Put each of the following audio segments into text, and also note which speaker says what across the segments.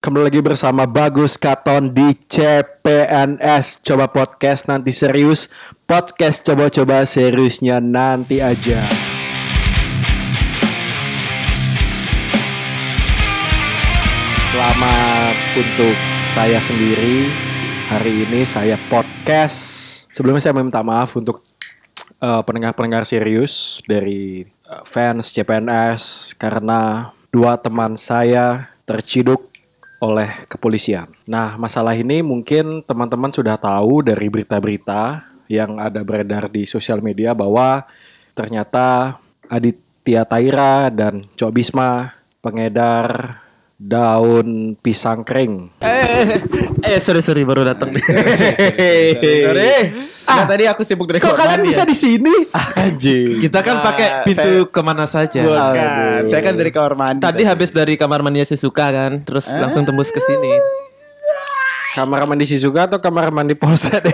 Speaker 1: Kembali lagi bersama Bagus Katon di CPNS Coba podcast nanti serius. Podcast coba-coba seriusnya nanti aja. Selamat untuk saya sendiri. Hari ini saya podcast. Sebelumnya saya minta maaf untuk eh, pendengar-pendengar serius Dari eh, fans CPNS Karena dua teman saya terciduk oleh kepolisian. Nah, masalah ini mungkin teman-teman sudah tahu dari berita-berita yang ada beredar di sosial media bahwa ternyata Aditya Taira dan Cok Bisma pengedar daun pisang kering.
Speaker 2: Eh, eh sorry sorry baru datang nih.
Speaker 3: Sorry. Ah, tadi aku sibuk dari
Speaker 1: Kok kalian
Speaker 3: mandi
Speaker 1: bisa
Speaker 3: ya?
Speaker 1: di sini? Anjing.
Speaker 2: Kita kan
Speaker 3: Nah,
Speaker 2: pakai pintu
Speaker 3: saya-
Speaker 2: ke mana saja.
Speaker 3: Bukan. Saya kan dari kamar mandi.
Speaker 2: Tadi habis dari kamar mandinya Suka kan, terus langsung tembus ke sini.
Speaker 1: Kamar mandi Shizuka atau kamar mandi Polsek?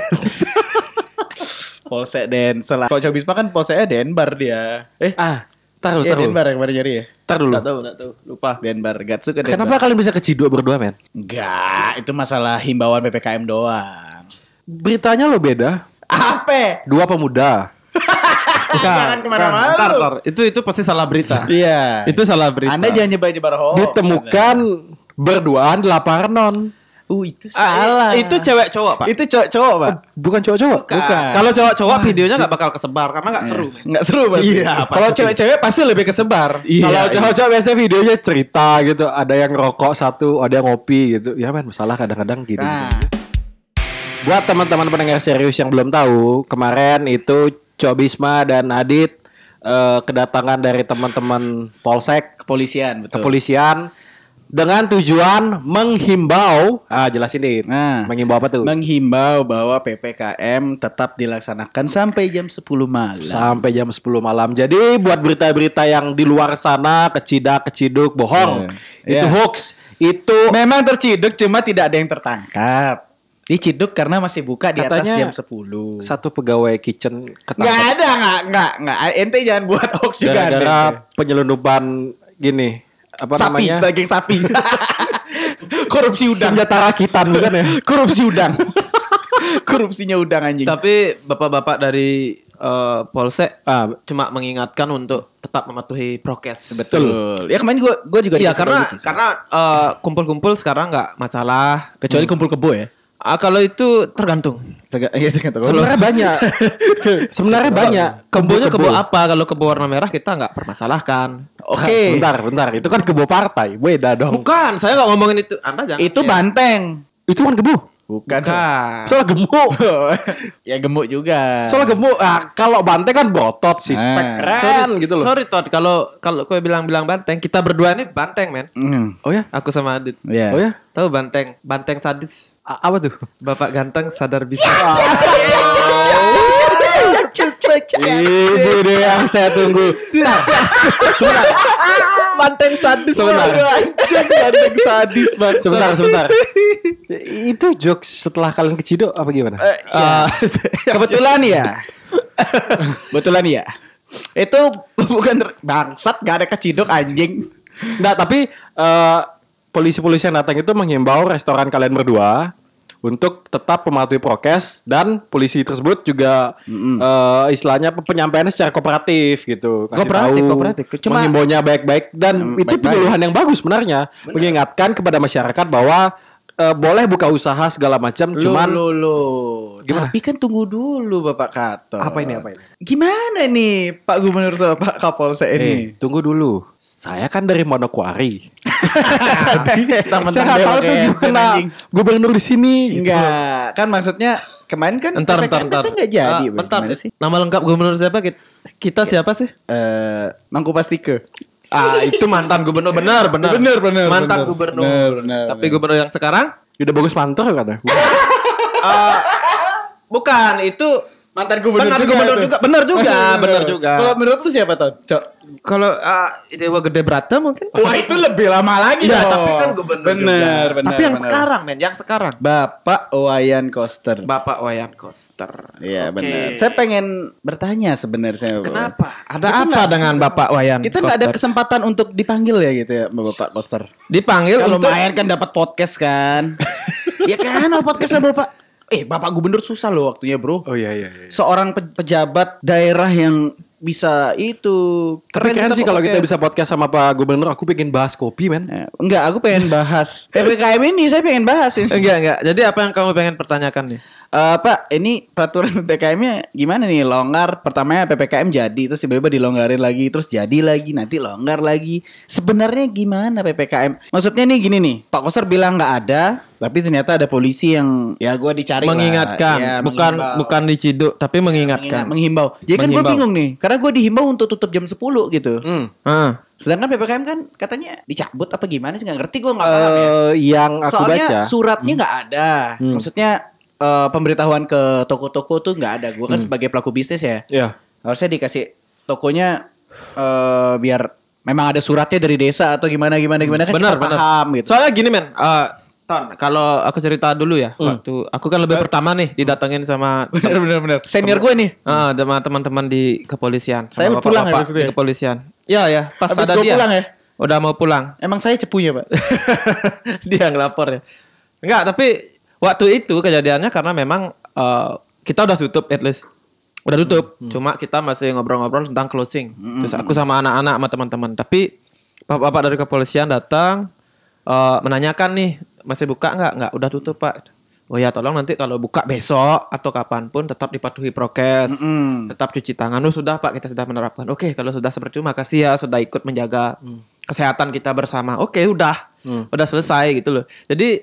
Speaker 3: Polsek Denser lah. Kok Coba Bisma kan Polseknya Denbar dia. Eh,
Speaker 1: ah, taruh,
Speaker 3: iya
Speaker 1: taruh.
Speaker 3: Denbar yang kemarin nyari ya?
Speaker 1: Tar dulu.
Speaker 3: Enggak tahu, enggak tahu. Lupa. Denbar, Gatsu ke Denbar.
Speaker 1: Kenapa kalian bisa keciduk berdua, men?
Speaker 3: Enggak, itu masalah himbauan PPKM doang.
Speaker 1: Beritanya lo beda.
Speaker 3: Apa?
Speaker 1: Dua pemuda.
Speaker 3: Jangan ke
Speaker 2: mana-mana
Speaker 3: Ntar,
Speaker 2: ntar. Itu itu pasti salah berita.
Speaker 3: Iya.
Speaker 2: itu salah berita.
Speaker 3: Anda jangan nyebar-nyebar hoax.
Speaker 1: Ditemukan berduaan di laparnon.
Speaker 3: Uh, itu
Speaker 2: Ah,
Speaker 3: salah.
Speaker 2: itu cewek cowok pak.
Speaker 3: Itu cowok-cowok, Pak.
Speaker 1: Bukan cowok-cowok.
Speaker 3: Bukan.
Speaker 2: Kalau cowok-cowok videonya nggak bakal kesebar karena nggak seru. men.
Speaker 3: Enggak seru pasti.
Speaker 2: Iya,
Speaker 3: Kalau cewek-cewek pasti lebih kesebar.
Speaker 2: Iya,
Speaker 1: Kalau
Speaker 2: iya.
Speaker 1: cowok-cowok biasanya videonya cerita gitu, ada yang rokok satu, ada yang ngopi gitu. Ya men, masalah kadang-kadang gitu.
Speaker 3: Nah,
Speaker 1: Buat teman-teman pendengar serius yang belum tahu, kemarin itu Cok Bisma dan Adit eh, kedatangan dari teman-teman Polsek
Speaker 3: kepolisian, betul.
Speaker 1: kepolisian dengan tujuan menghimbau, ah jelasin Dit.
Speaker 3: Nah,
Speaker 1: Menghimbau apa tuh?
Speaker 3: menghimbau bahwa PPKM tetap dilaksanakan sampai jam 10 malam.
Speaker 1: Sampai jam 10 malam. Jadi buat berita-berita yang di luar sana kecidak, keciduk, bohong.
Speaker 3: Iya.
Speaker 1: Itu
Speaker 3: Iya.
Speaker 1: hoax. Itu
Speaker 3: Memang terciduk cuma tidak ada yang tertangkap. Diciduk karena masih buka di atas
Speaker 1: Katanya
Speaker 3: jam 10.
Speaker 1: satu pegawai kitchen
Speaker 3: Nggak
Speaker 1: ketangkap
Speaker 3: ada, nggak, nggak, nggak. Ente jangan buat hoax juga.
Speaker 1: gara-gara penyelundupan gini. Apa
Speaker 3: sapi,
Speaker 1: namanya?
Speaker 3: daging sapi. Korupsi udang.
Speaker 1: Senjata rakitan bukan ya?
Speaker 3: Korupsi udang. Korupsinya udang anjing.
Speaker 2: Tapi bapak-bapak dari eh, Polsek
Speaker 1: Ah,
Speaker 2: cuma mengingatkan untuk tetap mematuhi prokes.
Speaker 3: Betul. Ya kemarin gua gua juga
Speaker 2: Iya karena
Speaker 3: gitu.
Speaker 2: karena eh, kumpul-kumpul sekarang nggak masalah.
Speaker 3: kecuali kumpul kebo ya.
Speaker 2: Ah, kalau itu tergantung.
Speaker 3: Iya, tergantung.
Speaker 1: sebenarnya banyak. sebenarnya banyak.
Speaker 2: Kebunnya kebo apa? Kalau kebo warna merah kita nggak permasalahkan.
Speaker 3: Oke.
Speaker 1: Bentar, bentar. Itu kan kebo partai. Beda dong.
Speaker 2: Bukan, saya nggak ngomongin itu. Anda jangan.
Speaker 3: Itu
Speaker 2: ya.
Speaker 3: banteng.
Speaker 1: Itu kan kebo.
Speaker 3: Bukan.
Speaker 2: Bukan.
Speaker 1: Soalnya gemuk.
Speaker 3: ya gemuk juga.
Speaker 1: Soalnya gemuk. Ah, kalau banteng kan botot sih, spek
Speaker 3: Ah.
Speaker 1: keren
Speaker 2: sorry,
Speaker 1: gitu loh.
Speaker 2: Sorry Todd, kalau kalau kau bilang-bilang banteng, kita berdua ini banteng, men.
Speaker 3: Hmm.
Speaker 1: Oh ya?
Speaker 2: Aku sama Adit.
Speaker 3: Iya.
Speaker 1: Oh ya?
Speaker 2: Tahu banteng, banteng sadis.
Speaker 1: A- apa tuh?
Speaker 2: Bapak ganteng sadar bisa.
Speaker 1: Ini deh yang saya tunggu.
Speaker 2: banteng sadis.
Speaker 1: Sebentar.
Speaker 3: Banteng sadis banget.
Speaker 1: Sebentar, sebentar. Itu jokes setelah kalian keciduk apa gimana?
Speaker 2: Eh,
Speaker 3: Kebetulan ya. Kebetulan ya. Itu bukan bangsat gak ada keciduk anjing.
Speaker 1: Enggak, tapi eh, polisi-polisi yang datang itu menghimbau restoran kalian berdua untuk tetap mematuhi prokes dan polisi tersebut juga eh, istilahnya pe- penyampaiannya secara kooperatif gitu. Kasih
Speaker 3: Kooperatif,
Speaker 1: tahu,
Speaker 3: kooperatif. Cuma-
Speaker 1: menghimbaunya baik-baik dan
Speaker 3: Hmm,
Speaker 1: itu penyuluhan yang bagus sebenarnya. Mengingatkan kepada masyarakat bahwa eh, boleh buka usaha segala macam, cuman
Speaker 3: lo lo.
Speaker 1: Gimana?
Speaker 3: Tapi kan tunggu dulu Bapak Kato.
Speaker 1: apa ini apa ini?
Speaker 3: Gimana nih Pak Gubernur sama Pak Kapolsek
Speaker 1: Eh,
Speaker 3: ini?
Speaker 1: tunggu dulu. Saya kan dari Manokwari.
Speaker 3: Mentang-mentang
Speaker 1: Saya nggak tahu tuh
Speaker 3: pakai
Speaker 1: gimana gubernur di sini. gitu.
Speaker 3: Enggak, kan maksudnya kemarin kan
Speaker 2: Entar, entar,
Speaker 3: PPKM
Speaker 2: entar.
Speaker 3: nggak jadi.
Speaker 2: Ah,
Speaker 3: Bang.
Speaker 2: bentar.
Speaker 3: Gimana sih?
Speaker 2: Nama lengkap gubernur siapa? Kita, kita siapa sih?
Speaker 3: Eh, Mangku Pastike.
Speaker 2: Ah, itu mantan gubernur. Benar, benar.
Speaker 3: Benar, benar,
Speaker 2: Mantan
Speaker 3: benar.
Speaker 2: gubernur.
Speaker 3: Benar, benar,
Speaker 2: Tapi
Speaker 3: benar.
Speaker 2: gubernur yang sekarang?
Speaker 1: Udah bagus mantor kan?
Speaker 2: Ah, bukan, itu
Speaker 3: Mantan gubernur
Speaker 2: Mantan
Speaker 3: juga
Speaker 2: gubernur juga. Bener juga, bener juga.
Speaker 3: Kalau menurut lu siapa tuh? Cok.
Speaker 2: Kalau ah, Dewa Gede Brata mungkin.
Speaker 3: Wah itu lebih lama lagi dong.
Speaker 2: tapi kan gubernur
Speaker 3: bener,
Speaker 2: juga.
Speaker 3: Bener,
Speaker 2: tapi yang
Speaker 3: bener.
Speaker 2: sekarang, men, yang sekarang.
Speaker 3: Bapak Wayan Koster.
Speaker 2: Bapak Wayan Koster.
Speaker 3: Iya
Speaker 2: Oke.
Speaker 3: benar. Saya pengen bertanya sebenarnya.
Speaker 2: Kenapa? Ada
Speaker 3: Kita
Speaker 2: apa dengan Bapak Wayan?
Speaker 3: Kita nggak ada kesempatan untuk dipanggil ya gitu ya, Bapak Koster.
Speaker 2: dipanggil
Speaker 3: Kan
Speaker 2: untuk
Speaker 3: lumayan kan dapat podcast kan. Iya kan, podcast sama Bapak. Eh, Bapak Gubernur susah loh waktunya, Bro.
Speaker 1: Oh iya iya. iya.
Speaker 3: Seorang pe- pejabat daerah yang bisa itu
Speaker 1: Tapi keren
Speaker 3: juga
Speaker 1: sih kalau kita
Speaker 3: podcast.
Speaker 1: bisa podcast sama Pak Gubernur. Aku pengen bahas kopi men.
Speaker 3: Eh, Enggak, aku pengen bahas PPKM ini, saya pengen bahas ini.
Speaker 2: Enggak, enggak. Jadi apa yang kamu pengen pertanyakan nih?
Speaker 3: Eh, Pak, ini peraturan PPKM-nya gimana nih? Longgar, pertamanya PPKM jadi, terus tiba-tiba dilonggarin lagi, terus jadi lagi, nanti longgar lagi. Sebenarnya gimana PPKM? Maksudnya nih gini nih, Pak Koster bilang nggak ada, tapi ternyata ada polisi yang ya gua dicari lah.
Speaker 2: mengingatkan,
Speaker 3: Ya,
Speaker 2: bukan
Speaker 3: menghimbau.
Speaker 2: bukan diciduk, tapi mengingatkan.
Speaker 3: Mengingat- menghimbau. Jadi kan gue
Speaker 2: Menghimbau.
Speaker 3: bingung nih, karena gue dihimbau untuk tutup jam 10 gitu.
Speaker 1: Hmm.
Speaker 2: Ah.
Speaker 3: Sedangkan PPKM kan katanya dicabut apa gimana sih nggak ngerti gue nggak paham ya.
Speaker 1: Eh, yang aku
Speaker 3: Soalnya
Speaker 1: baca.
Speaker 3: suratnya nggak ada.
Speaker 1: Hmm.
Speaker 3: Maksudnya eh, pemberitahuan ke toko-toko tuh nggak ada. Gue kan sebagai pelaku bisnis ya,
Speaker 1: Ya.
Speaker 3: harusnya dikasih tokonya eh, biar memang ada suratnya dari desa atau gimana gimana gimana kan
Speaker 2: benar,
Speaker 3: kita
Speaker 2: benar.
Speaker 3: paham gitu.
Speaker 2: Soalnya gini, men. eh, Ton, kalau aku cerita dulu ya, waktu aku kan lebih pertama nih didatengin sama
Speaker 3: bener bener bener. Senior gue nih.
Speaker 2: Ah, sama teman-teman di kepolisian.
Speaker 3: Saya
Speaker 2: sama
Speaker 3: pulang ya
Speaker 2: di kepolisian. Iya ya, pas
Speaker 3: Habis
Speaker 2: ada dia.
Speaker 3: pulang ya?
Speaker 2: Udah mau pulang.
Speaker 3: Emang saya cepunya pak.
Speaker 2: dia ngelapor ya. Enggak, tapi waktu itu kejadiannya karena memang eh, kita udah tutup at least. Udah tutup. Cuma kita masih ngobrol-ngobrol tentang closing. Terus aku sama anak-anak sama teman-teman. Tapi bapak-bapak dari kepolisian datang eh, menanyakan nih, masih buka nggak? Nggak, udah tutup, Pak. Oh ya, tolong nanti kalau buka besok atau kapan pun tetap dipatuhi prokes.
Speaker 3: Mm.
Speaker 2: Tetap cuci tangan. Oh, sudah Pak, kita sudah menerapkan. Oke, kalau sudah seperti itu makasih ya sudah ikut menjaga kesehatan kita bersama. Oke, udah. Udah selesai gitu loh. Jadi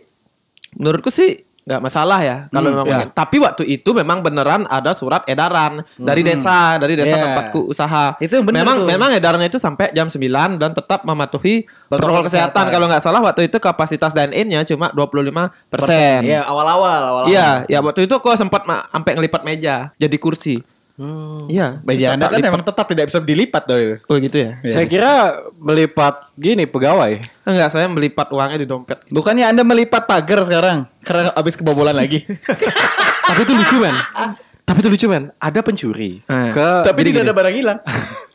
Speaker 2: menurutku sih nggak masalah ya kalau
Speaker 3: Hmm,
Speaker 2: memang
Speaker 3: ya.
Speaker 2: tapi waktu itu memang beneran ada surat edaran dari desa dari desa
Speaker 3: Yeah.
Speaker 2: tempatku usaha
Speaker 3: Itu bener
Speaker 2: memang
Speaker 3: tuh.
Speaker 2: memang edarannya itu sampai jam 9 dan tetap mematuhi
Speaker 3: Protokol
Speaker 2: protokol kesehatan.
Speaker 3: kesehatan.
Speaker 2: kalau nggak salah waktu itu kapasitas dine-in-nya cuma 25 persen
Speaker 3: Iya awal-awal awal-awal.
Speaker 2: Iya, ya waktu itu kok sempat sampai ngelipat meja jadi kursi. Iya.
Speaker 3: Meja Anda kan
Speaker 2: lipat.
Speaker 3: emang tetap tidak bisa dilipat tuh itu.
Speaker 2: Oh gitu ya.
Speaker 1: Saya kira melipat gini pegawai.
Speaker 2: Enggak, saya melipat uangnya di dompet.
Speaker 3: Bukannya Anda melipat pagar sekarang karena habis kebobolan lagi.
Speaker 1: Tapi itu lucu men. Tapi itu lucu men. Ada pencuri
Speaker 2: Eh.
Speaker 1: ke.
Speaker 3: Tapi
Speaker 1: gini,
Speaker 3: tidak
Speaker 1: gini.
Speaker 3: ada barang hilang.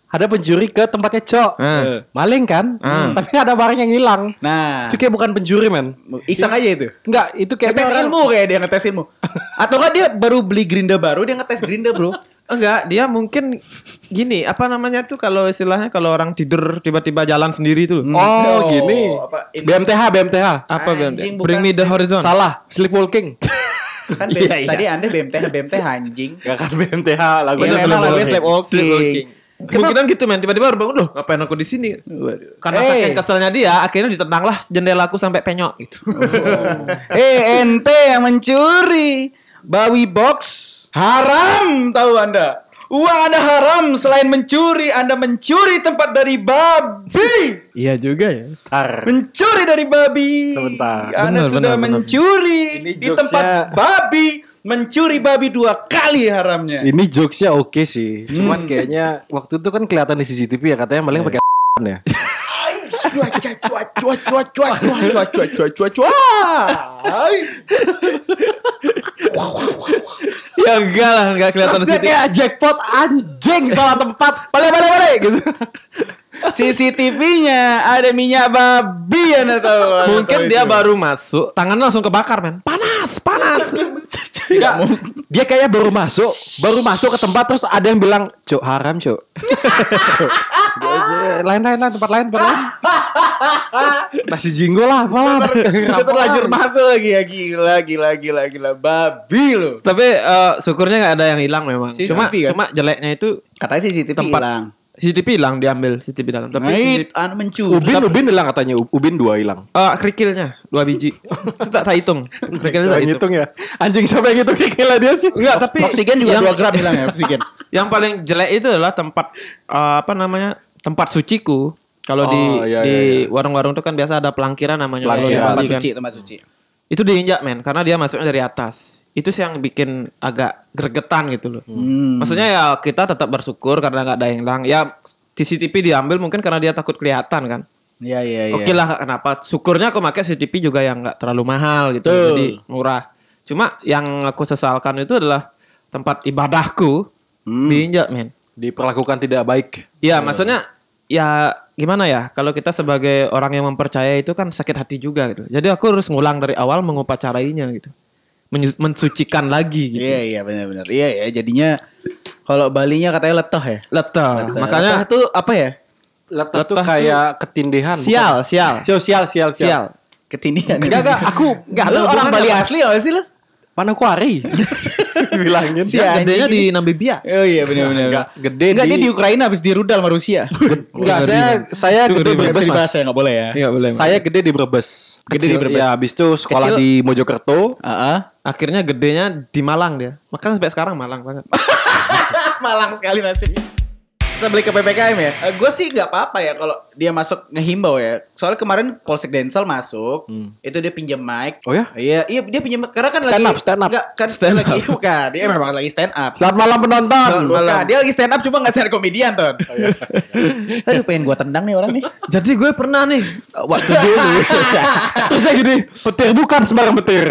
Speaker 1: Ada pencuri ke tempatnya cok.
Speaker 2: Eh.
Speaker 1: Maling kan.
Speaker 2: Hmm.
Speaker 1: Tapi ada barang yang hilang.
Speaker 3: Nah,
Speaker 1: Itu kayak bukan pencuri men.
Speaker 3: iseng aja itu.
Speaker 1: Enggak, itu kayak
Speaker 3: Ngetes ilmu kayak dia ngetes ilmu. Atau kan dia baru beli gerinda baru dia ngetes gerinda, Bro.
Speaker 2: Enggak, dia mungkin gini, apa namanya tuh kalau istilahnya kalau orang tidur tiba-tiba jalan sendiri tuh.
Speaker 1: Oh,
Speaker 3: Oh,
Speaker 1: gini.
Speaker 3: apa, ini-
Speaker 1: BMTH, BMTH.
Speaker 2: Apa
Speaker 3: Anjing,
Speaker 2: Bang? Bring me the horizon.
Speaker 1: Salah, sleepwalking.
Speaker 3: Kan
Speaker 2: Iya, iya.
Speaker 3: tadi Anda BMTH BMTH anjing.
Speaker 1: Gak kan BMTH lagu
Speaker 3: Iya, memang lagunya sleepwalking.
Speaker 2: Sleepwalking. Kemungkinan gitu men, tiba-tiba baru bangun, loh ngapain aku di sini? Karena
Speaker 3: Eh.
Speaker 2: saking keselnya dia, akhirnya ditendanglah jendelaku sampai penyok gitu.
Speaker 3: Eh, ente yang mencuri bawi box haram tahu Anda. Uang Anda haram selain mencuri, Anda mencuri tempat dari babi.
Speaker 2: iya juga ya.
Speaker 1: Tar.
Speaker 3: Mencuri dari babi.
Speaker 1: Sebentar.
Speaker 3: Anda
Speaker 2: Benar,
Speaker 3: sudah
Speaker 2: benar, benar.
Speaker 3: mencuri
Speaker 1: Ini
Speaker 3: di tempat babi, mencuri babi dua kali haramnya.
Speaker 1: Ini jokesnya oke sih. Cuman kayaknya waktu itu kan kelihatan di CCTV ya katanya maling pakai ya.
Speaker 3: Cuat, cuat, cuat, cuat, cuat, cuat, cuat, cuat, cuat, cuat, cuat, cuat.
Speaker 2: Ya enggak lah, enggak kelihatan
Speaker 1: Terus dia kayak jackpot anjing salah tempat. Balik balik balik gitu.
Speaker 3: CCTV-nya ada minyak babi Anda tahu.
Speaker 2: Mungkin dia baru masuk, tangannya langsung kebakar men. Panas, panas.
Speaker 1: Enggak, dia kayak baru masuk, baru masuk ke tempat terus ada yang bilang, "Cuk, haram, Cuk." lain lain lain tempat lain tempat lain. Nasi jinggo lah, apalah.
Speaker 3: Udah terlanjur masuk lagi ya gila gila gila gila babi lo.
Speaker 2: Tapi eh, syukurnya nggak ada yang hilang memang.
Speaker 3: CCTV
Speaker 2: Cuma
Speaker 3: kan?
Speaker 2: cuma jeleknya itu
Speaker 3: Katanya CCTV
Speaker 2: Tempat.
Speaker 3: hilang.
Speaker 2: CCTV hilang diambil CCTV dalam. Tapi
Speaker 3: Ngait,
Speaker 2: CCTV,
Speaker 3: anu mencuri.
Speaker 1: Ubin Ubin hilang katanya, U- Ubin dua hilang.
Speaker 2: eh, kerikilnya dua biji. Tak tak hitung. Kerikilnya tak hitung.
Speaker 1: ya. Anjing siapa yang hitung gila dia sih.
Speaker 2: Enggak, tapi
Speaker 3: Oksigen juga
Speaker 2: yang,
Speaker 3: 2 gram hilang ya oksigen.
Speaker 2: yang paling jelek itu adalah tempat eh, apa namanya? tempat suciku. Kalau
Speaker 1: Oh,
Speaker 2: di
Speaker 1: iya,
Speaker 2: di
Speaker 1: iya, iya.
Speaker 2: warung-warung itu kan biasa ada pelangkiran namanya.
Speaker 1: Pelangkiran.
Speaker 3: Tempat suci, tempat suci.
Speaker 2: Itu diinjak men karena dia masuknya dari atas. Itu sih yang bikin agak gregetan gitu loh.
Speaker 3: Hmm.
Speaker 2: Maksudnya ya kita tetap bersyukur karena nggak ada yang hilang. Ya CCTV diambil mungkin karena dia takut kelihatan kan.
Speaker 3: Iya iya iya.
Speaker 2: Oke lah kenapa? Syukurnya aku pakai CCTV juga yang nggak terlalu mahal gitu,
Speaker 3: Betul.
Speaker 2: jadi murah. Cuma yang aku sesalkan itu adalah tempat ibadahku
Speaker 3: Hmm.
Speaker 2: diinjak men.
Speaker 1: Diperlakukan tidak baik.
Speaker 2: Ya maksudnya ya gimana ya? Kalau kita sebagai orang yang mempercayai itu kan sakit hati juga gitu. Jadi aku harus ngulang dari awal mengupacarainya gitu, mensucikan lagi gitu.
Speaker 3: Iya iya benar-benar. Iya ya jadinya kalau Balinya katanya letah ya.
Speaker 2: Letah. Makanya
Speaker 3: Letah tuh apa ya?
Speaker 1: Letah tuh
Speaker 2: Letah
Speaker 1: kayak ketindihan.
Speaker 2: sial, sial,
Speaker 1: Sial, sial, sial, sial.
Speaker 2: sial.
Speaker 3: Ketindihan.
Speaker 1: Enggak, enggak, aku
Speaker 2: Nggak
Speaker 3: Lu orang Bali
Speaker 2: apa?
Speaker 3: asli apa sih lu?
Speaker 1: Manokwari. Bilangin.
Speaker 3: Si
Speaker 2: Dia
Speaker 3: anjing
Speaker 2: gedenya di Namibia.
Speaker 3: Oh iya benar-benar.
Speaker 1: Enggak, gede
Speaker 3: Enggak
Speaker 1: di,
Speaker 3: dia di Ukraina habis dirudal sama Rusia.
Speaker 1: Enggak, saya saya
Speaker 2: Itu
Speaker 1: gede
Speaker 2: ribet.
Speaker 1: Brebes,
Speaker 3: Bebas
Speaker 1: Mas.
Speaker 3: bahasa enggak boleh ya.
Speaker 2: Iya boleh.
Speaker 1: Saya gede di Brebes.
Speaker 3: Gede di Brebes.
Speaker 1: Ya, habis itu sekolah
Speaker 3: Kecil.
Speaker 1: di Mojokerto.
Speaker 3: Heeh.
Speaker 2: Akhirnya gedenya di Malang dia. Makanya sampai sekarang Malang banget.
Speaker 3: Malang sekali nasibnya. Kita balik ke PPKM ya. gue sih nggak apa-apa ya kalau dia masuk ngehimbau ya. Soalnya kemarin Polsek Densel masuk, itu dia pinjam mic.
Speaker 1: Oh ya?
Speaker 3: Iya, iya dia pinjam karena kan
Speaker 1: Stand
Speaker 3: lagi
Speaker 1: up, stand up.
Speaker 3: Enggak, kan
Speaker 2: Stand
Speaker 3: lagi bukan. Dia memang lagi stand up.
Speaker 1: Selamat malam penonton.
Speaker 3: Bukan, dia lagi stand up cuma nggak stand komedian, Ton. Aduh, pengen gua tendang nih orang nih.
Speaker 2: Jadi gue pernah nih waktu dulu.
Speaker 1: Terus saya gini, petir bukan sembarang petir.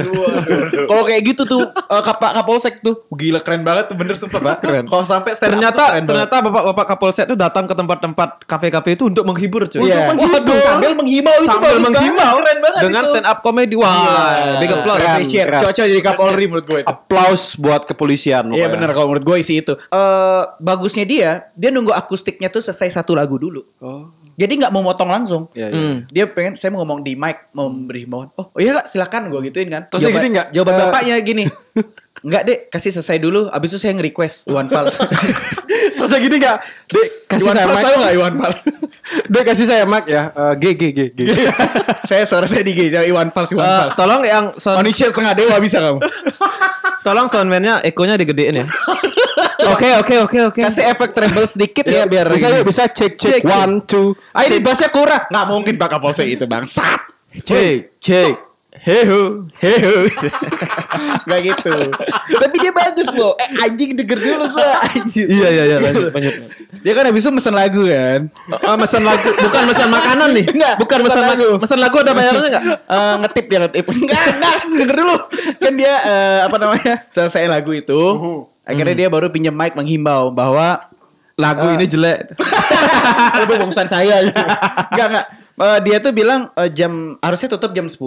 Speaker 3: Kalau kayak gitu tuh eh, Kap Kapolsek tuh gila keren banget tuh bener sumpah, Pak. Keren. Kalau sampai stand up tuh
Speaker 2: ternyata
Speaker 3: keren banget.
Speaker 2: ternyata bapak-bapak Kapolsek itu datang ke tempat-tempat kafe-kafe itu untuk menghibur cuy.
Speaker 3: Iya.
Speaker 2: Waduh.
Speaker 3: sambil menghimbau itu
Speaker 2: sambil
Speaker 3: bagus
Speaker 2: menghimbau
Speaker 3: banget, keren banget
Speaker 2: dengan
Speaker 3: itu.
Speaker 2: stand up comedy. Wah, big applause.
Speaker 1: Keren, keren.
Speaker 3: Cocok jadi Kapolri menurut gue itu.
Speaker 1: Aplaus buat kepolisian.
Speaker 3: Iya
Speaker 1: pokoknya.
Speaker 3: benar kalau menurut gue isi itu. Eh bagusnya dia, dia nunggu akustiknya tuh selesai satu lagu dulu.
Speaker 1: Oh.
Speaker 3: Jadi nggak mau motong langsung.
Speaker 1: Iya, iya.
Speaker 2: Hmm.
Speaker 3: Dia pengen saya mau ngomong di mic, mau memberi himbauan. Oh, oh iya kak, silakan gue gituin kan.
Speaker 1: Terus dia gini nggak?
Speaker 3: Jawaban
Speaker 1: Eh,
Speaker 3: bapaknya gini. Enggak dek, kasih selesai dulu. Abis itu saya nge-request Iwan Fals.
Speaker 1: Terus saya gini enggak? Dek, kasih
Speaker 3: Iwan
Speaker 1: saya
Speaker 3: Fals
Speaker 1: mic.
Speaker 3: tahu nggak Iwan Fals?
Speaker 1: Dek, kasih saya mic ya. Eh, G, G, G, G.
Speaker 3: saya suara saya di G, Iwan Fals, Iwan
Speaker 2: Eh,
Speaker 3: Fals.
Speaker 2: tolong yang sound,
Speaker 3: Manusia setengah dewa bisa kamu.
Speaker 2: tolong soundman-nya ekonya digedein ya. Oke oke oke oke.
Speaker 3: Kasih efek treble sedikit ya biar
Speaker 1: Bisa
Speaker 3: ini.
Speaker 1: bisa cek cek one two.
Speaker 3: Ah ini bassnya kurang. Nggak mungkin Pak Kapolsek itu bang. Sat.
Speaker 2: Cek cek. Heho heho.
Speaker 3: Gak gitu. Tapi dia bagus loh. Eh anjing denger dulu gua. Anjing.
Speaker 2: Iya iya iya lanjut lanjut.
Speaker 3: Dia kan habis itu mesen lagu kan.
Speaker 2: Oh, pesan lagu bukan pesan makanan nih.
Speaker 3: Enggak,
Speaker 2: bukan
Speaker 3: pesan
Speaker 2: pesan
Speaker 3: lagu.
Speaker 2: Pesan lagu ada bayarnya enggak?
Speaker 3: Eh, ngetip dia ngetip. Enggak, enggak, denger dulu. Kan dia eh, apa namanya? Selesai lagu itu. Akhirnya dia baru pinjam mic menghimbau bahwa
Speaker 2: Lagu ini jelek.
Speaker 3: itu bungkusan saya. Enggak, enggak. Eh, dia tuh bilang eh, jam harusnya tutup jam 10.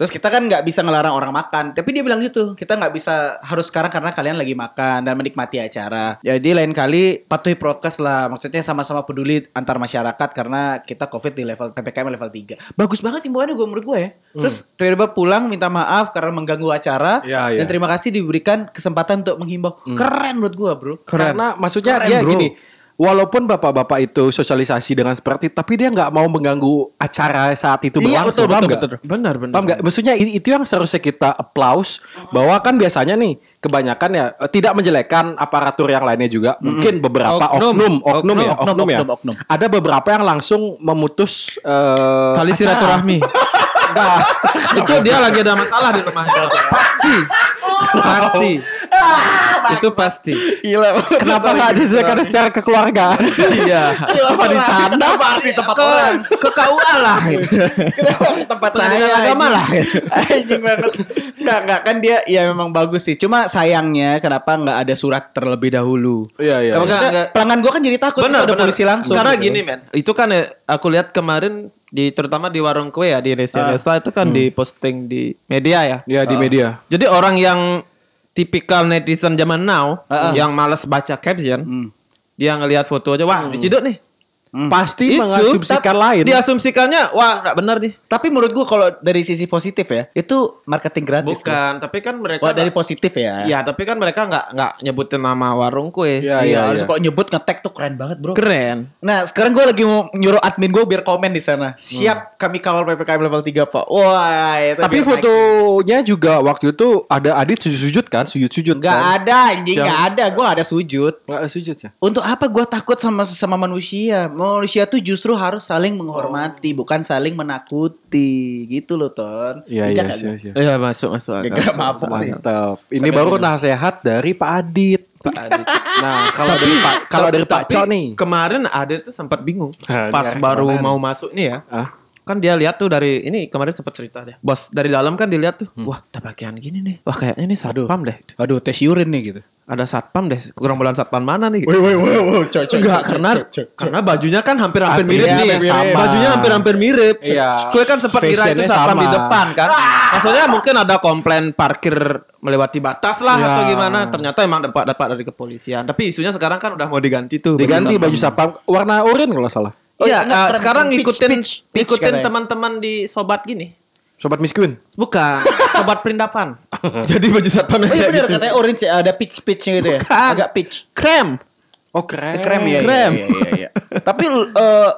Speaker 3: Terus kita kan nggak bisa ngelarang orang makan. Tapi dia bilang gitu, kita nggak bisa harus sekarang karena kalian lagi makan dan menikmati acara. Jadi lain kali patuhi prokes lah. Maksudnya sama-sama peduli antar masyarakat karena kita Covid di level PPKM level 3. Bagus banget himbauannya gue menurut gue ya. Terus tiba-tiba pulang minta maaf karena mengganggu acara
Speaker 1: Iya, iya.
Speaker 3: dan terima kasih diberikan kesempatan untuk menghimbau. Keren menurut gue, Bro.
Speaker 1: Karena maksudnya
Speaker 3: Keren,
Speaker 1: dia
Speaker 3: bro.
Speaker 1: gini, walaupun bapak-bapak itu sosialisasi dengan seperti, tapi dia nggak mau mengganggu acara saat itu
Speaker 3: Iya,
Speaker 1: berlangsung.
Speaker 3: betul,
Speaker 1: paham
Speaker 3: betul,
Speaker 1: nggak?
Speaker 3: betul.
Speaker 2: Benar benar.
Speaker 1: Paham nggak? Maksudnya ini itu yang seharusnya kita applause bahwa kan biasanya nih kebanyakan ya eh, tidak menjelekkan aparatur yang lainnya juga. Mungkin beberapa
Speaker 2: Oknum.
Speaker 1: oknum, oknum, ya,
Speaker 3: Oknum,
Speaker 1: oknum, ya.
Speaker 3: oknum, oknum.
Speaker 1: Ada beberapa yang langsung memutus eh,
Speaker 2: Tali silaturahmi.
Speaker 1: Enggak.
Speaker 2: itu dia lagi ada masalah di rumah. Pasti. Pasti. Itu pasti.
Speaker 3: Gila.
Speaker 1: Kenapa nggak disediakan secara kekeluargaan?
Speaker 2: Iya.
Speaker 3: Kenapa di sana? Kenapa harus di tempat
Speaker 2: Ke
Speaker 3: orang?
Speaker 2: ke KUA lah.
Speaker 3: Kenapa ke tempat saya?
Speaker 2: Agama lah.
Speaker 3: Anjing banget. Enggak, enggak kan dia ya memang bagus sih. Cuma sayangnya kenapa nggak ada surat terlebih dahulu?
Speaker 1: Iya, iya.
Speaker 3: Nah, maksudnya
Speaker 2: enggak.
Speaker 3: pelanggan gua kan jadi takut
Speaker 2: Benar,
Speaker 3: ada polisi langsung.
Speaker 2: Karena
Speaker 3: gitu.
Speaker 2: gini men, itu kan ya, aku lihat kemarin di terutama di warung kue ya di Indonesia
Speaker 3: Ah.
Speaker 2: Desa itu kan di posting di media ya.
Speaker 1: Ya di media.
Speaker 2: Jadi orang yang tipikal netizen zaman now
Speaker 3: Ah, ah.
Speaker 2: yang malas baca caption,
Speaker 3: Hmm.
Speaker 2: dia ngelihat foto aja, wah diciduk nih.
Speaker 1: Pasti
Speaker 2: Itu,
Speaker 1: mengasumsikan
Speaker 2: tap-
Speaker 1: lain.
Speaker 2: Diasumsikannya, wah nggak benar nih.
Speaker 3: Tapi menurut gua kalau dari sisi positif ya, itu marketing gratis.
Speaker 2: Bukan, tapi kan mereka
Speaker 3: Wah, dari positif ya.
Speaker 2: Ya, tapi kan mereka nggak nggak nyebutin nama warung kue.
Speaker 1: Iya,
Speaker 3: Iya,
Speaker 1: iya,
Speaker 3: harus
Speaker 1: iya.
Speaker 3: kok nyebut ngetek tuh keren banget, Bro.
Speaker 2: Keren.
Speaker 3: Nah, sekarang gue lagi mau nyuruh admin gue biar komen di sana. Siap kami kawal PPKM level 3, Pak. Wah, itu
Speaker 1: Tapi
Speaker 3: biar naik.
Speaker 1: fotonya juga waktu itu ada Adit sujud-sujud kan? Sujud-sujud
Speaker 3: Gak
Speaker 1: kan?
Speaker 3: ada anjing, gak ada. Gue gak ada sujud.
Speaker 1: Nggak sujud ya?
Speaker 3: Untuk apa gue takut sama sama manusia? Manusia tuh justru harus saling menghormati, bukan saling menakuti. Gitu loh, Ton.
Speaker 1: Iya, iya, iya, iya.
Speaker 2: Iya masuk masuk
Speaker 3: Ya, mabuk sih.
Speaker 1: Mantap. Ini baru nasihat dari Pak Adit.
Speaker 2: Pak Adit.
Speaker 1: Nah, kalau dari Pak kalau dari Pak Cok nih.
Speaker 2: Kemarin Adit tuh sempat bingung pas
Speaker 1: dari
Speaker 2: baru
Speaker 1: kemarin.
Speaker 2: mau masuk nih ya.
Speaker 1: Ah,
Speaker 2: Kan dia lihat tuh dari ini kemarin sempat cerita deh. Bos dari dalam kan dilihat tuh,
Speaker 1: Hmm.
Speaker 2: wah ada pakaian gini nih. Wah kayaknya ini satpam deh.
Speaker 3: Aduh, tes urine nih gitu.
Speaker 2: Ada satpam deh. Kurang bulan satpam mana nih?
Speaker 3: woi, woi, woi, cok, cok,
Speaker 2: Enggak, karena
Speaker 3: cok, cok, cok.
Speaker 2: karena bajunya kan hampir-hampir
Speaker 1: Hampir
Speaker 2: mirip
Speaker 1: mirip,
Speaker 2: nih.
Speaker 1: sama.
Speaker 2: Bajunya hampir-hampir mirip.
Speaker 1: Iya.
Speaker 2: Gue kan sempat kira itu satpam di
Speaker 1: sama.
Speaker 2: depan kan. Maksudnya mungkin ada komplain parkir melewati batas lah
Speaker 1: Iya.
Speaker 2: atau gimana. Ternyata emang dapat dapat dari kepolisian. Tapi isunya sekarang kan udah mau diganti tuh.
Speaker 1: diganti baju satpam warna oranye kalau salah.
Speaker 3: Oh,
Speaker 2: Iya, eh,
Speaker 3: keren,
Speaker 2: sekarang.
Speaker 3: Pitch,
Speaker 2: ngikutin
Speaker 3: pitch, pitch
Speaker 2: ngikutin
Speaker 3: katanya.
Speaker 2: teman-teman di sobat gini.
Speaker 1: Sobat Queen.
Speaker 2: Bukan, sobat perindapan. Jadi baju satpam
Speaker 3: Oh iya bener
Speaker 2: gitu.
Speaker 3: katanya orange ya, ada pitch pitchnya gitu ya.
Speaker 2: Bukan.
Speaker 3: Agak pitch.
Speaker 2: Krem.
Speaker 1: Oh keren.
Speaker 3: Krem ya.
Speaker 2: Krem.
Speaker 3: Iya, iya, iya. Tapi eh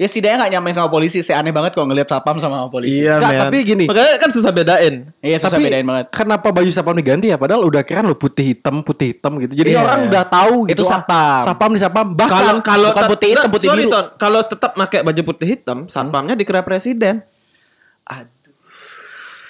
Speaker 3: ya setidaknya gak nyamain sama polisi. Saya aneh banget kalau ngeliat satpam sama polisi.
Speaker 2: Iya,
Speaker 1: Nggak,
Speaker 2: men.
Speaker 1: tapi gini.
Speaker 2: Makanya kan susah bedain.
Speaker 3: Iya, susah
Speaker 1: Tapi
Speaker 3: bedain banget.
Speaker 1: kenapa baju satpam diganti ya? Padahal udah keren lo putih hitam putih hitam gitu. Jadi
Speaker 3: Iya.
Speaker 1: orang udah tahu gitu.
Speaker 3: Itu satpam.
Speaker 1: Satpam di satpam. Bahkan
Speaker 2: Kalau kalau
Speaker 3: bukan
Speaker 2: tet-
Speaker 3: putih hitam, putih
Speaker 2: sorry,
Speaker 3: biru.
Speaker 2: Ton. Kalau tetap pakai baju putih hitam, satpamnya dikira presiden.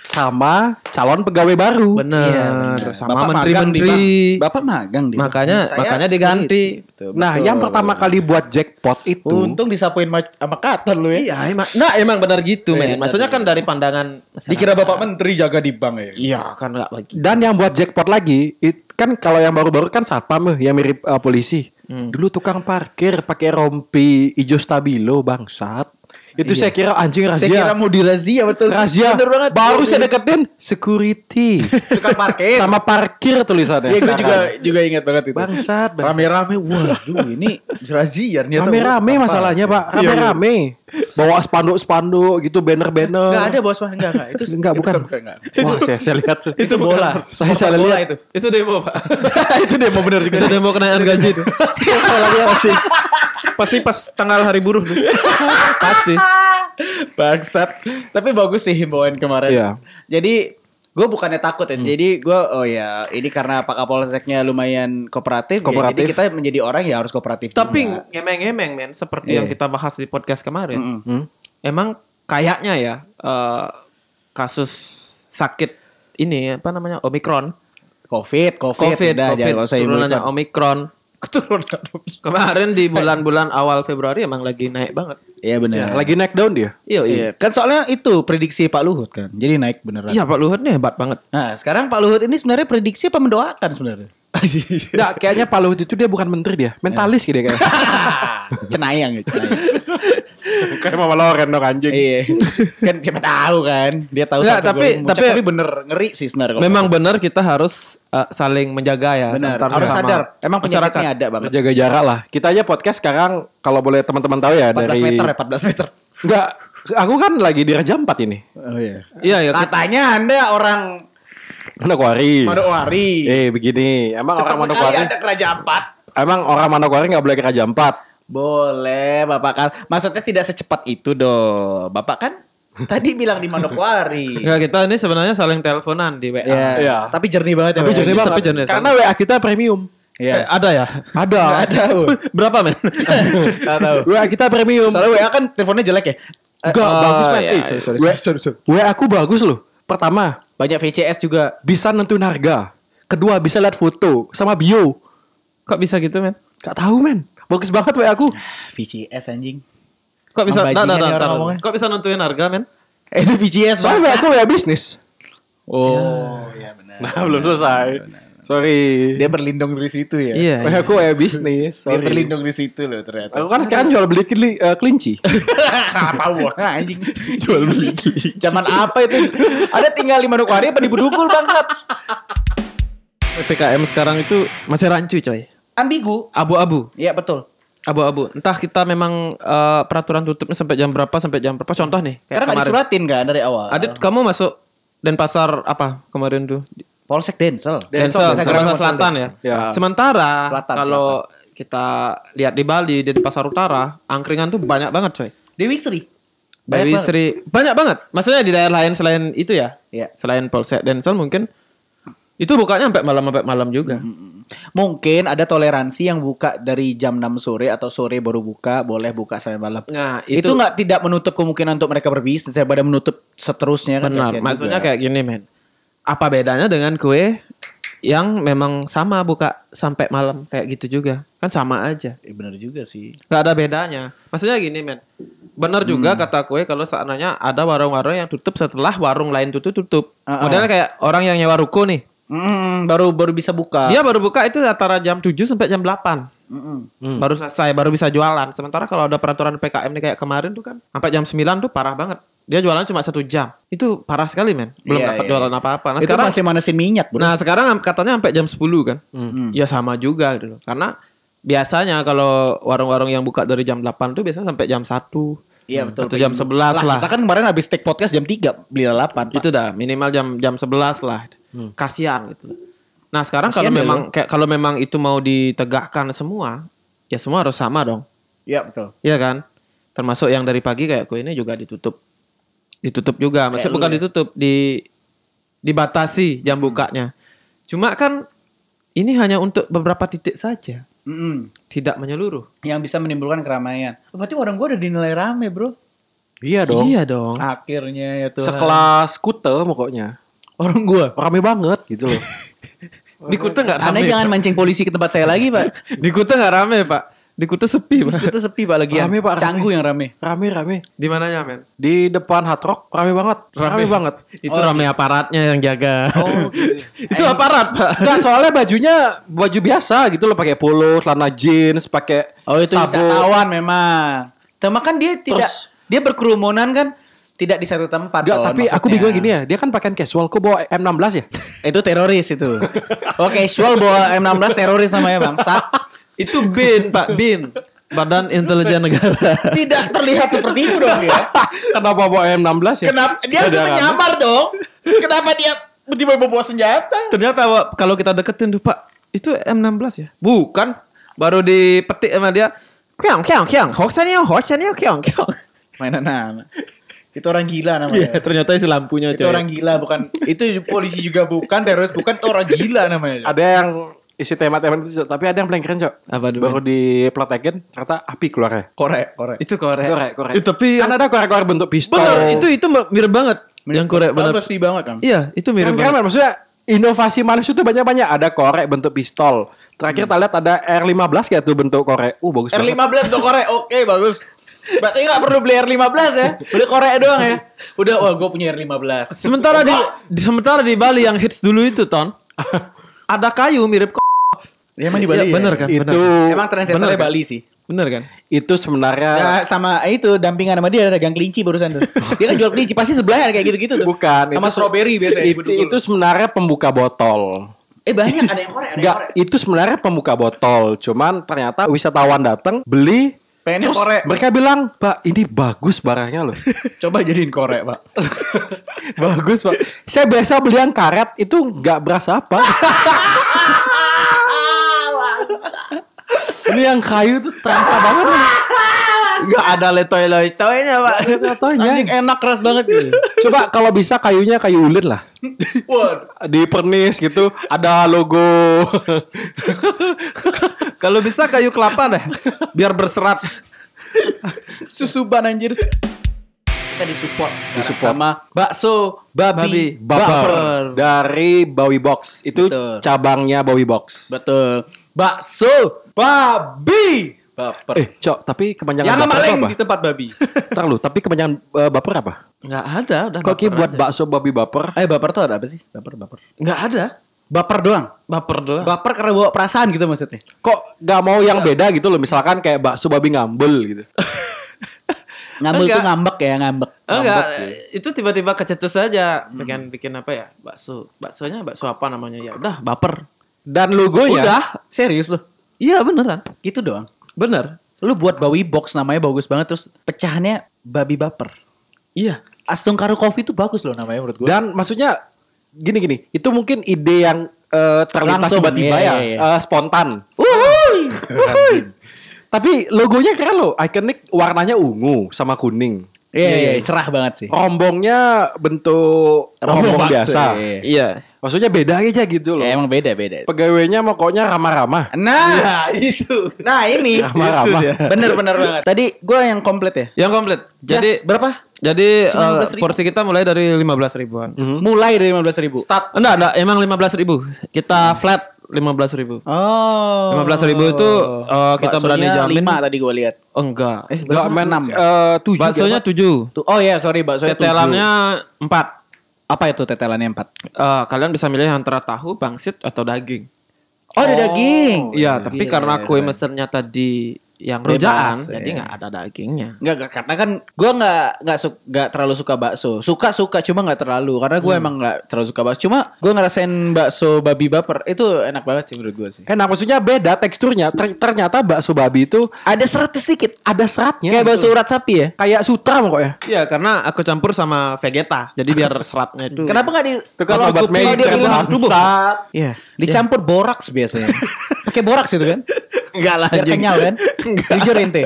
Speaker 1: Sama calon pegawai baru.
Speaker 2: Bener.
Speaker 3: Iya, benar.
Speaker 2: Sama
Speaker 3: Bapak magang di
Speaker 2: menteri-menteri.
Speaker 3: Bang. Bapak magang di.
Speaker 2: Makanya
Speaker 3: Saya
Speaker 2: makanya diganti.
Speaker 3: itu.
Speaker 1: Nah,
Speaker 3: Betul.
Speaker 1: yang pertama kali buat jackpot itu
Speaker 3: Untung disapuin ma- sama Qatar lu ya.
Speaker 2: Iya, emang. Nah, emang benar gitu,
Speaker 3: Iya,
Speaker 2: men. Maksudnya kan dari pandangan masyarakat.
Speaker 3: Dikira Bapak Menteri jaga di bank ya.
Speaker 2: Iya, kan enggak lagi.
Speaker 1: dan yang buat jackpot lagi it- kan kalau yang baru-baru kan satpam yang mirip eh, polisi.
Speaker 2: Hmm.
Speaker 1: Dulu tukang parkir pakai rompi hijau stabilo bangsat. Itu saya kira anjing
Speaker 3: Iya. Saya kira
Speaker 1: razia.
Speaker 3: mau dirazia betul.
Speaker 1: Razia.
Speaker 3: Bener banget.
Speaker 1: Baru saya deketin security.
Speaker 3: tukang parkir.
Speaker 1: Sama parkir tulisannya.
Speaker 3: Iya, gue juga juga ingat banget itu.
Speaker 1: bangsat. bangsat.
Speaker 3: Rame-rame, waduh ini razia ternyata.
Speaker 1: Rame-rame masalahnya, Pak.
Speaker 3: Iya,
Speaker 1: Rame-rame. Bawa spanduk-spanduk gitu, banner-banner.
Speaker 3: Enggak ada bos mah enggak enggak. Itu
Speaker 1: Enggak, bukan.
Speaker 3: enggak.
Speaker 1: Wah, saya, saya lihat.
Speaker 3: Itu bola.
Speaker 1: Saya- saya
Speaker 3: bola
Speaker 1: lihat.
Speaker 3: itu.
Speaker 2: Itu demo, Pak.
Speaker 3: itu mau bener juga.
Speaker 2: Itu demo kenaikan gaji itu. pasti. Pasti pas tanggal hari buruh tuh. Pasti.
Speaker 3: Bangsat. Tapi bagus sih himbauan kemarin.
Speaker 1: Iya.
Speaker 3: Jadi gue bukannya takut ya. Jadi gue oh ya ini karena Pak Kapolseknya lumayan kooperatif.
Speaker 1: Kooperatif.
Speaker 3: Ya, jadi kita menjadi orang ya harus kooperatif.
Speaker 2: Tapi ngemeng-ngemeng, men. Seperti
Speaker 3: Iya.
Speaker 2: yang kita bahas di podcast kemarin.
Speaker 3: Mm-mm.
Speaker 1: Hmm?
Speaker 2: Emang kayaknya ya eh, kasus sakit ini apa namanya Omikron,
Speaker 3: COVID, COVID,
Speaker 2: COVID,
Speaker 3: udah,
Speaker 2: COVID,
Speaker 3: jangan usah
Speaker 2: turunannya Omikron. Kemarin di bulan-bulan awal Februari emang lagi naik banget.
Speaker 3: Iya benar.
Speaker 1: Lagi naik down dia.
Speaker 2: Iya, iya.
Speaker 3: Iya, kan soalnya itu prediksi Pak Luhut kan. Jadi naik beneran.
Speaker 2: Iya, Pak Luhut nih hebat banget.
Speaker 3: Nah, sekarang Pak Luhut ini sebenarnya prediksi apa mendoakan sebenarnya?
Speaker 1: Enggak, kayaknya Pak Luhut itu dia bukan menteri dia, mentalis gitu kayaknya.
Speaker 3: cenayang ya, cenayang.
Speaker 1: Kayak Mama Loren dong anjing.
Speaker 3: iya. kan siapa tahu kan. Dia tahu
Speaker 2: Nggak,
Speaker 3: sampai
Speaker 2: tapi- tapi-
Speaker 3: tapi bener ngeri sih sebenarnya. kalau
Speaker 2: Memang benar kita harus eh, saling menjaga ya.
Speaker 3: benar.
Speaker 2: antar
Speaker 3: Harus sadar. Emang penyakitnya ada banget.
Speaker 1: Jaga jarak lah. Kita aja podcast sekarang kalau boleh teman-teman tahu ya
Speaker 3: 14
Speaker 1: dari
Speaker 3: meter ya, 14 meter.
Speaker 1: Enggak, aku kan lagi di Raja 4 ini.
Speaker 3: Oh iya.
Speaker 2: Iya, ya. kita-
Speaker 3: Katanya Anda orang
Speaker 1: Manokwari.
Speaker 3: Manokwari.
Speaker 1: Eh begini, emang
Speaker 3: Cepat
Speaker 1: orang
Speaker 3: sekali
Speaker 1: Manokwari,
Speaker 3: ada kerajaan empat.
Speaker 1: emang orang Manokwari nggak boleh ke Raja 4.
Speaker 3: Boleh, Bapak kan. Maksudnya tidak secepat itu dong. Bapak kan tadi bilang di Manokwari.
Speaker 2: Enggak, kita ini sebenarnya saling teleponan di WA.
Speaker 3: Iya.
Speaker 1: Iya.
Speaker 3: Tapi jernih banget ya.
Speaker 1: Tapi jernih
Speaker 2: Tapi
Speaker 1: banget.
Speaker 2: jernih.
Speaker 1: Karena WA kita premium.
Speaker 3: Iya.
Speaker 2: Eh, ada ya?
Speaker 1: Ada.
Speaker 3: Nggak ada. Bu.
Speaker 2: Berapa, men?
Speaker 3: Nggak tahu.
Speaker 1: WA kita premium.
Speaker 3: Soalnya WA kan teleponnya jelek ya.
Speaker 1: Enggak,
Speaker 2: Oh,
Speaker 1: bagus men.
Speaker 2: iya,
Speaker 1: Eh,
Speaker 2: iya.
Speaker 3: sorry,
Speaker 1: WA
Speaker 3: sorry, sorry.
Speaker 1: WA aku bagus loh. Pertama,
Speaker 3: Banyak VCS juga.
Speaker 1: bisa nentuin harga. Kedua, bisa lihat foto sama bio.
Speaker 2: Kok bisa gitu, men?
Speaker 1: Gak tahu men. Bagus banget WA aku.
Speaker 3: VCS anjing.
Speaker 2: Kok bisa nah, nah, nah,
Speaker 3: ngomongnya.
Speaker 2: Kok bisa nentuin harga, men?
Speaker 3: Eh, itu VCS.
Speaker 1: Soalnya aku WA bisnis.
Speaker 3: Oh, iya benar.
Speaker 1: Nah, belum selesai. Sorry.
Speaker 3: Dia berlindung dari situ ya.
Speaker 2: Iya.
Speaker 1: WA aku WA bisnis.
Speaker 3: Dia
Speaker 1: Sorry.
Speaker 3: berlindung di situ loh ternyata.
Speaker 1: Aku kan sekarang jual beli keli- eh, kelinci.
Speaker 3: apa gua anjing jual beli zaman apa itu ada tinggal di Manokwari apa di Bedugul bangsat
Speaker 2: PPKM sekarang itu masih rancu, coy.
Speaker 3: Ambigu
Speaker 2: Abu-abu.
Speaker 3: iya betul
Speaker 2: Abu-abu. Entah kita memang eh, peraturan tutupnya sampai jam berapa sampai jam berapa. Contoh nih, kayak
Speaker 3: karena
Speaker 2: kemarin.
Speaker 3: disuratin kan dari awal
Speaker 2: Adit, kamu masuk Denpasar apa kemarin tuh?
Speaker 3: Polsek Densel
Speaker 2: Densel,
Speaker 3: Densel.
Speaker 2: Selatan ya.
Speaker 1: Ya.
Speaker 2: Sementara
Speaker 3: Selatan,
Speaker 2: kalau kita lihat di Bali di Pasar Utara, angkringan tuh banyak banget, coy.
Speaker 3: Dewi Sri
Speaker 2: Dewi
Speaker 3: banget.
Speaker 2: Sri banyak banget. Maksudnya di daerah lain selain itu ya,
Speaker 3: Iya.
Speaker 2: selain Polsek Densel mungkin Itu bukanya sampai malam sampai malam juga.
Speaker 3: Mungkin ada toleransi yang buka dari jam 6 sore atau sore baru buka, boleh buka sampai malam.
Speaker 2: Nah,
Speaker 3: Itu nggak tidak menutup kemungkinan untuk mereka berbisnis daripada menutup seterusnya kan.
Speaker 2: benar. Maksudnya
Speaker 3: juga.
Speaker 2: kayak gini, men. Apa bedanya dengan kue yang memang sama buka sampai malam kayak gitu juga? Kan sama aja.
Speaker 3: Eh, bener juga sih.
Speaker 2: Gak ada bedanya. Maksudnya gini, men. Benar juga kata kue kalau seandainya ada warung-warung yang tutup setelah warung lain tutup tutup.
Speaker 3: Ah, ah.
Speaker 2: Modelnya kayak orang yang nyewa ruko nih.
Speaker 3: Mm, baru baru bisa buka.
Speaker 2: Dia baru buka itu antara jam 7 sampai jam 8.
Speaker 3: Mm-mm.
Speaker 2: Baru selesai, baru bisa jualan. Sementara kalau ada peraturan PKM nih kayak kemarin tuh kan, sampai jam 9 tuh parah banget. Dia jualan cuma satu jam. Itu parah sekali, men. Belum
Speaker 3: Iya,
Speaker 2: dapat
Speaker 3: iya.
Speaker 2: jualan apa-apa. Nah,
Speaker 3: itu
Speaker 2: sekarang
Speaker 3: masih manasin minyak, bro.
Speaker 2: Nah, sekarang katanya sampai jam 10 kan.
Speaker 3: Mm.
Speaker 2: Ya sama juga gitu loh. Karena biasanya kalau warung-warung yang buka dari jam 8 tuh biasanya sampai jam 1.
Speaker 3: Iya betul.
Speaker 2: Atau jam 11 lah.
Speaker 3: Kita kan kemarin habis take podcast jam 3 beli lalapan. Pak.
Speaker 2: Itu dah minimal jam jam 11 lah. Kasihan gitu. Nah, sekarang kalau
Speaker 3: ya
Speaker 2: memang kayak kalau memang itu mau ditegakkan semua, ya semua harus sama dong.
Speaker 3: Iya betul.
Speaker 2: Iya kan? Termasuk yang dari pagi kayak gue ini juga ditutup. Ditutup juga. Maksudnya
Speaker 3: Kayak
Speaker 2: bukan
Speaker 3: ya?
Speaker 2: ditutup, di dibatasi jam bukanya. Cuma kan ini hanya untuk beberapa titik saja,
Speaker 3: Mm-mm.
Speaker 2: tidak menyeluruh.
Speaker 3: Yang bisa menimbulkan keramaian. Oh, berarti orang gua udah dinilai rame, bro.
Speaker 1: Iya dong.
Speaker 2: Iya dong.
Speaker 3: Akhirnya ya tuh.
Speaker 1: Sekelas Kute pokoknya.
Speaker 3: Orang gua.
Speaker 1: Rame banget gitu loh.
Speaker 2: Di Kuta nggak rame.
Speaker 3: Anda jangan
Speaker 2: Pak.
Speaker 3: mancing polisi ke tempat saya lagi, Pak.
Speaker 2: Di Kuta nggak rame pak. Di Kuta sepi pak.
Speaker 3: Itu sepi, Pak lagi.
Speaker 1: Rame, Pak, rame.
Speaker 3: Canggu yang rame.
Speaker 1: Rame rame.
Speaker 2: Di mananya men?
Speaker 1: Di depan Hard Rock rame banget. Rame, banget.
Speaker 2: Itu rame aparatnya yang jaga.
Speaker 3: Oh, gitu.
Speaker 2: itu aparat pak.
Speaker 1: Enggak, soalnya bajunya baju biasa gitu loh pakai polo, celana jeans, pakai
Speaker 3: Oh, itu
Speaker 1: sabuk.
Speaker 3: wisatawan memang. Cuma kan dia tidak
Speaker 1: Terus-
Speaker 3: dia berkerumunan kan tidak di satu tempat.
Speaker 1: Enggak,
Speaker 3: Ton,
Speaker 1: tapi aku
Speaker 3: maksudnya.
Speaker 1: bingung gini ya. Dia kan pakaian casual kok bawa M16 ya?
Speaker 3: Itu teroris itu. Oh, casual bawa M16 teroris namanya, Bangsa.
Speaker 2: itu bin pak bin. Badan Intelijen Negara.
Speaker 3: Tidak terlihat seperti itu dong ya.
Speaker 1: Kenapa bawa M16 ya?
Speaker 3: Kenapa dia harus
Speaker 1: kan?
Speaker 3: menyamar dong? Kenapa dia tiba-tiba bawa senjata?
Speaker 2: Ternyata Wak, kalau kita deketin tuh pak, itu M16 ya? Bukan. Baru dipetik sama dia. Kyang kyang kyang. Hoaxannya hoaxannya kyang kyang.
Speaker 3: Mainan nama. Itu orang gila namanya.
Speaker 2: Iya, ternyata isi lampunya
Speaker 3: Itu
Speaker 2: coy.
Speaker 3: orang gila bukan itu polisi juga bukan teroris bukan itu orang gila namanya.
Speaker 1: Ada yang isi tema-tema itu, tapi ada yang paling keren, Cok.
Speaker 2: Apa dulu?
Speaker 1: Baru dipletekin, ternyata api keluar ya.
Speaker 3: Korek, korek.
Speaker 2: Itu korek.
Speaker 1: Korek, korek.
Speaker 2: Eh, tapi
Speaker 1: Kan ada korek-korek bentuk pistol.
Speaker 2: bener itu itu mirip banget. Yang korek
Speaker 3: Benar. Pasti banget kan.
Speaker 2: Iya, itu mirip
Speaker 1: keren,
Speaker 2: banget.
Speaker 1: maksudnya inovasi manusia itu banyak-banyak. Ada korek bentuk pistol. Terakhir kita lihat ada R15 kayak tuh bentuk korek. Uh, bagus banget.
Speaker 3: R15 untuk korek. Oke, bagus. Berarti nggak perlu beli R15 ya. Beli korek doang ya. Udah, wah gue punya R15.
Speaker 2: Sementara di, di sementara di Bali yang hits dulu itu ton ada kayu mirip kok.
Speaker 3: Ya, emang di Bali ya?
Speaker 2: bener kan?
Speaker 1: Itu
Speaker 2: Bener.
Speaker 3: Emang trendsetternya
Speaker 2: kan?
Speaker 3: Bali sih.
Speaker 2: Bener kan?
Speaker 1: itu sebenarnya
Speaker 3: Ya, sama itu dampingan sama dia ada gang kelinci barusan tuh. Dia kan jual kelinci pasti sebelahnya kayak gitu-gitu tuh.
Speaker 1: bukan
Speaker 3: Sama
Speaker 1: itu,
Speaker 3: strawberry biasanya.
Speaker 1: itu, itu sebenarnya pembuka botol.
Speaker 3: Eh banyak ada yang korek, ada yang
Speaker 1: Enggak,
Speaker 3: korek.
Speaker 1: itu sebenarnya pembuka botol. Cuman ternyata wisatawan datang beli
Speaker 3: Pengennya
Speaker 1: terus
Speaker 3: korek.
Speaker 1: mereka bilang, "Pak, ini bagus barangnya loh."
Speaker 3: Coba jadiin korek, Pak.
Speaker 1: bagus, Pak. Saya biasa beli yang karet itu nggak berasa apa. ini yang kayu tuh terasa banget
Speaker 2: Enggak ada letoy-letoynya, Pak.
Speaker 1: Contohnya.
Speaker 3: Anjing enak keras banget gitu.
Speaker 1: Coba kalau bisa kayunya kayu ulin lah.
Speaker 3: Waduh.
Speaker 1: Di pernis gitu ada logo.
Speaker 2: Kalau bisa kayu kelapa deh, biar berserat.
Speaker 3: Susuban anjir. Kita disupport sekarang
Speaker 1: Disupport.
Speaker 3: sama bakso babi,
Speaker 2: Babi.
Speaker 1: Baper dari Bowie Box. Itu
Speaker 3: Betul.
Speaker 1: cabangnya Bowie Box.
Speaker 3: Betul. Bakso babi. Baper.
Speaker 1: Eh, Cok, tapi kepanjangan
Speaker 3: Yang
Speaker 1: baper
Speaker 3: maling
Speaker 1: apa?
Speaker 3: di tempat babi.
Speaker 1: Ntar lu, tapi kepanjangan eh, baper apa?
Speaker 2: Enggak ada, udah.
Speaker 1: Kok Ki buat bakso babi baper?
Speaker 3: eh baper tuh ada apa sih? Baper baper.
Speaker 2: Enggak ada.
Speaker 3: Baper doang.
Speaker 2: Baper doang.
Speaker 3: Baper karena bawa perasaan gitu maksudnya.
Speaker 1: Kok gak mau yang beda gitu loh? Misalkan kayak bakso babi ngambel gitu.
Speaker 3: Ngambek
Speaker 2: Enggak.
Speaker 3: tuh ngambek ya ngambek.
Speaker 2: Enggak,
Speaker 3: Ngambek, ya.
Speaker 2: itu tiba-tiba kecetus aja. Bikin bikin apa ya? Bakso. Baksonya bakso apa namanya? Ya udah, baper.
Speaker 1: Dan logonya
Speaker 2: Udah.
Speaker 3: Serius lu?
Speaker 2: Iya, beneran.
Speaker 3: Gitu doang.
Speaker 2: Bener.
Speaker 3: Lu buat bawi box namanya bagus banget terus pecahannya babi baper.
Speaker 2: Iya.
Speaker 3: Astung Karo Coffee itu bagus loh namanya menurut gue.
Speaker 1: dan maksudnya gini-gini, itu mungkin ide yang eh, terlintas tiba-tiba
Speaker 3: iya,
Speaker 1: ya,
Speaker 3: iya, iya.
Speaker 1: eh, spontan.
Speaker 3: Uhuy.
Speaker 1: Tapi logonya keren loh, ikonik warnanya ungu sama kuning.
Speaker 3: Iya, iya, cerah banget sih.
Speaker 1: Rombongnya bentuk rombong,
Speaker 3: bakso,
Speaker 1: biasa.
Speaker 3: iya.
Speaker 2: Iya.
Speaker 1: Maksudnya beda aja gitu loh.
Speaker 3: Ya, emang beda beda.
Speaker 1: Pegawainya pokoknya ramah-ramah.
Speaker 3: Nah,
Speaker 2: itu.
Speaker 3: nah ini
Speaker 1: Ramah-ramah.
Speaker 3: bener-bener banget. Tadi gue yang komplit ya.
Speaker 2: Yang komplit.
Speaker 3: Jadi
Speaker 2: Jadi
Speaker 3: berapa?
Speaker 2: jadi
Speaker 3: 15.000.
Speaker 2: porsi kita mulai dari 15 ribuan.
Speaker 3: Mulai dari 15 ribu.
Speaker 2: Start. Enggak, enggak, emang 15 ribu. Kita flat 15 ribu.
Speaker 3: Oh.
Speaker 2: 15.000 itu, eh, kita berani
Speaker 3: Baksonya
Speaker 2: jamin.
Speaker 3: lima tadi gue lihat.
Speaker 2: Oh, enggak.
Speaker 3: Eh,
Speaker 1: Enggak
Speaker 3: Enam.
Speaker 1: eh, tujuh.
Speaker 2: Baksonya
Speaker 1: apa?
Speaker 2: 7.
Speaker 3: Tuh, oh ya, sorry bakso
Speaker 2: Tetelannya 4.
Speaker 3: Apa itu tetelannya empat?
Speaker 2: Eh, kalian bisa milih antara tahu, pangsit atau daging.
Speaker 3: Oh, ada daging.
Speaker 2: Iya, tapi
Speaker 3: Gila,
Speaker 2: karena
Speaker 3: gila.
Speaker 2: kue mesennya tadi yang
Speaker 3: ya.
Speaker 2: jadi nggak ada dagingnya.
Speaker 3: Enggak, enggak, karena kan gue nggak nggak su nggak terlalu suka bakso. Suka suka cuma nggak terlalu karena gue emang nggak terlalu suka bakso. Cuma gue ngerasain bakso babi baper itu enak banget sih menurut gue sih.
Speaker 1: Kan maksudnya beda teksturnya. Ter- ternyata bakso babi itu
Speaker 3: Ada seratnya sedikit.
Speaker 1: ada seratnya.
Speaker 3: Kayak bakso urat sapi ya.
Speaker 1: Kayak sutra pokoknya.
Speaker 2: Iya, karena aku campur sama vegeta, jadi biar seratnya itu.
Speaker 3: Kenapa nggak di
Speaker 1: Kalau meja
Speaker 3: bilang
Speaker 1: bangsat.
Speaker 3: Iya, dicampur boraks biasanya. Pakai boraks itu kan?
Speaker 2: Enggak lah,
Speaker 3: Biar kenyal kan? Jujur ente.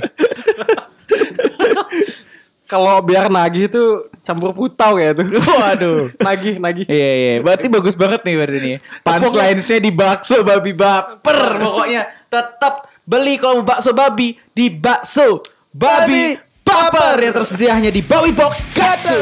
Speaker 1: Kalau biar nagih itu campur putau kayak itu.
Speaker 3: Waduh.
Speaker 1: nagih, nagih.
Speaker 3: Iya iya, berarti bagus banget nih berarti nih. Punchline-nya di bakso babi baper pokoknya. Tetap beli kalau bakso babi di bakso babi baper yang tersedia hanya di Bawi Box Gatsu.